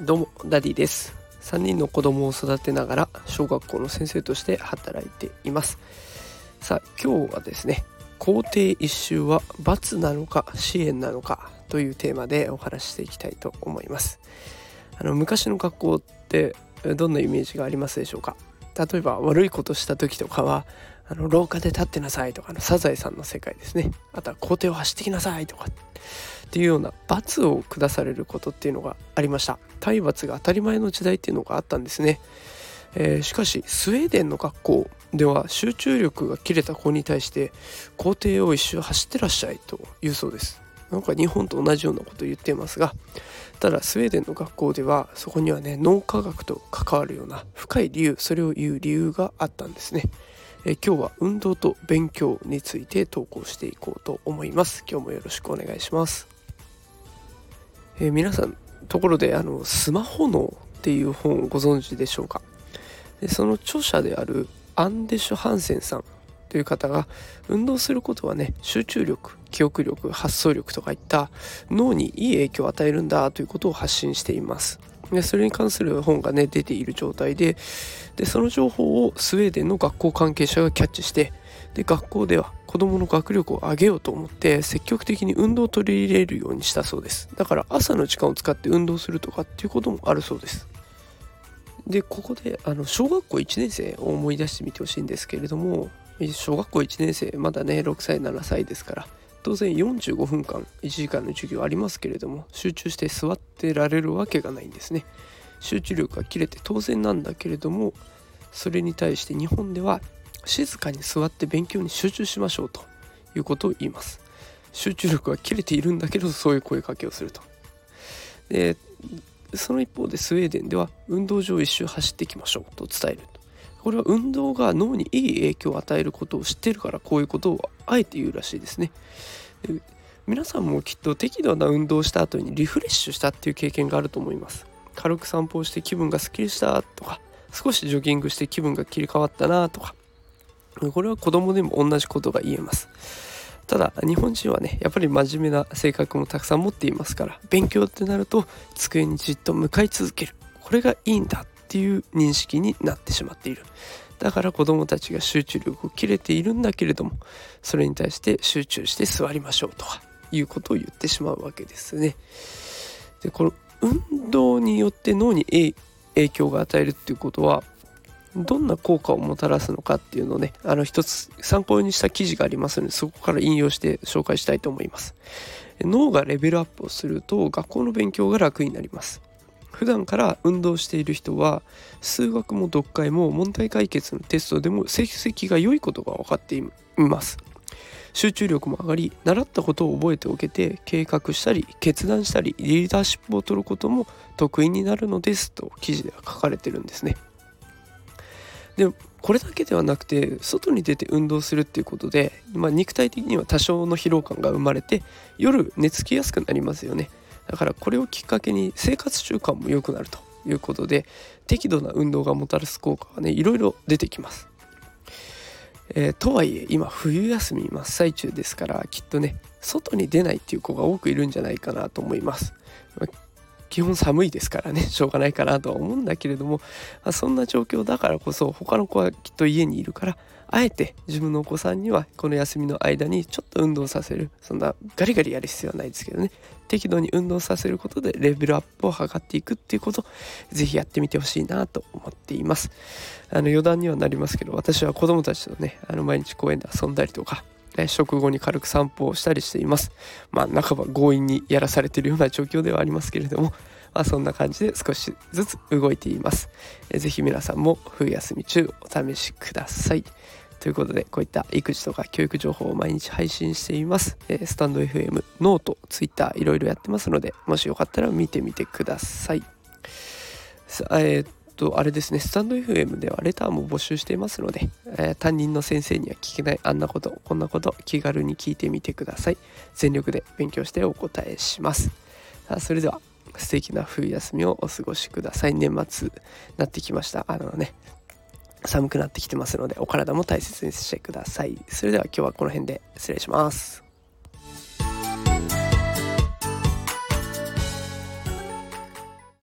どうもダディです。3人の子供を育てながら小学校の先生として働いています。さあ今日はですね校庭一周は罰なのか支援なのかというテーマでお話ししていきたいと思います。あの昔の学校ってどんなイメージがありますでしょうか？例えば悪いことした時とかはあの廊下で立ってなさいとかのサザエさんの世界ですね。あとは校庭を走ってきなさいとかっていうような罰を下されることっていうのがありました。体罰が当たり前の時代っていうのがあったんですね、えー、しかしスウェーデンの学校では集中力が切れた子に対して校庭を一周走ってらっしゃいと言うそうです。なんか日本と同じようなことを言っていますがただスウェーデンの学校ではそこにはね脳科学と関わるような深い理由それを言う理由があったんですね。え今日は運動と勉強について投稿していこうと思います。今日もよろしくお願いします、え、皆さんところであのスマホ脳っていう本をご存知でしょうか？でその著者であるアンデシュ・ハンセンさんという方が運動することはね集中力記憶力発想力とかいった脳にいい影響を与えるんだということを発信しています。でそれに関する本がね出ている状態ででその情報をスウェーデンの学校関係者がキャッチしてで学校では子どもの学力を上げようと思って積極的に運動を取り入れるようにしたそうです。だから朝の時間を使って運動するとかっていうこともあるそうです。でここであの小学校1年生を思い出してみてほしいんですけれども小学校1年生まだね6歳7歳ですから当然45分間1時間の授業ありますけれども集中して座ってられるわけがないんですね。集中力が切れて当然なんだけれどもそれに対して日本では静かに座って勉強に集中しましょうということを言います。集中力が切れているんだけどそういう声かけをすると。でその一方でスウェーデンでは運動場を一周走っていきましょうと伝えるこれは運動が脳にいい影響を与えることを知ってるからこういうことをあえて言うらしいですね。皆さんもきっと適度な運動した後にリフレッシュしたっていう経験があると思います。軽く散歩をして気分がすっきりしたとか少しジョギングして気分が切り替わったなとかこれは子供でも同じことが言えます。ただ日本人はねやっぱり真面目な性格もたくさん持っていますから勉強ってなると机にじっと向かい続ける。これがいいんだっていう認識になってしまっている。だから子供たちが集中力を切れているんだけれどもそれに対して集中して座りましょうとかいうことを言ってしまうわけですね。でこの運動によって脳に影響が与えるっていうことはどんな効果をもたらすのかっていうのをねあの一つ参考にした記事がありますのでそこから引用して紹介したいと思います。脳がレベルアップをすると学校の勉強が楽になります。普段から運動している人は数学も読解も問題解決のテストでも成績が良いことが分かっています。集中力も上がり習ったことを覚えておけて計画したり決断したりリーダーシップを取ることも得意になるのですと記事では書かれてるんですね。でこれだけではなくて外に出て運動するっていうことで、まあ、肉体的には多少の疲労感が生まれて夜寝つきやすくなりますよね。だからこれをきっかけに生活習慣も良くなるということで適度な運動がもたらす効果がねいろいろ出てきますえー、とはいえ今冬休み真っ最中ですからきっとね外に出ないっていう子が多くいるんじゃないかなと思います。基本寒いですからね しょうがないかなとは思うんだけれども、あ、そんな状況だからこそ他の子はきっと家にいるからあえて自分のお子さんにはこの休みの間にちょっと運動させるそんなガリガリやる必要はないですけどね適度に運動させることでレベルアップを図っていくっていうことぜひやってみてほしいなと思っています。あの余談にはなりますけど私は子供たちとねあの毎日公園で遊んだりとか食後に軽く散歩をしたりしていますまあ半ば強引にやらされているような状況ではありますけれどもまあ、そんな感じで少しずつ動いています。えぜひ皆さんも冬休み中お試しください。ということで、こういった育児とか教育情報を毎日配信しています。えスタンド FM、ノート、ツイッター、いろいろやってますので、もしよかったら見てみてください。さあえー、と、あれですね、スタンド FM ではレターも募集していますので、えー、担任の先生には聞けないあんなこと、こんなこと、気軽に聞いてみてください。全力で勉強してお答えします。それでは、素敵な冬休みをお過ごしください。年末なってきました。あのね、寒くなってきてますので、お体も大切にしてください。それでは今日はこの辺で失礼します。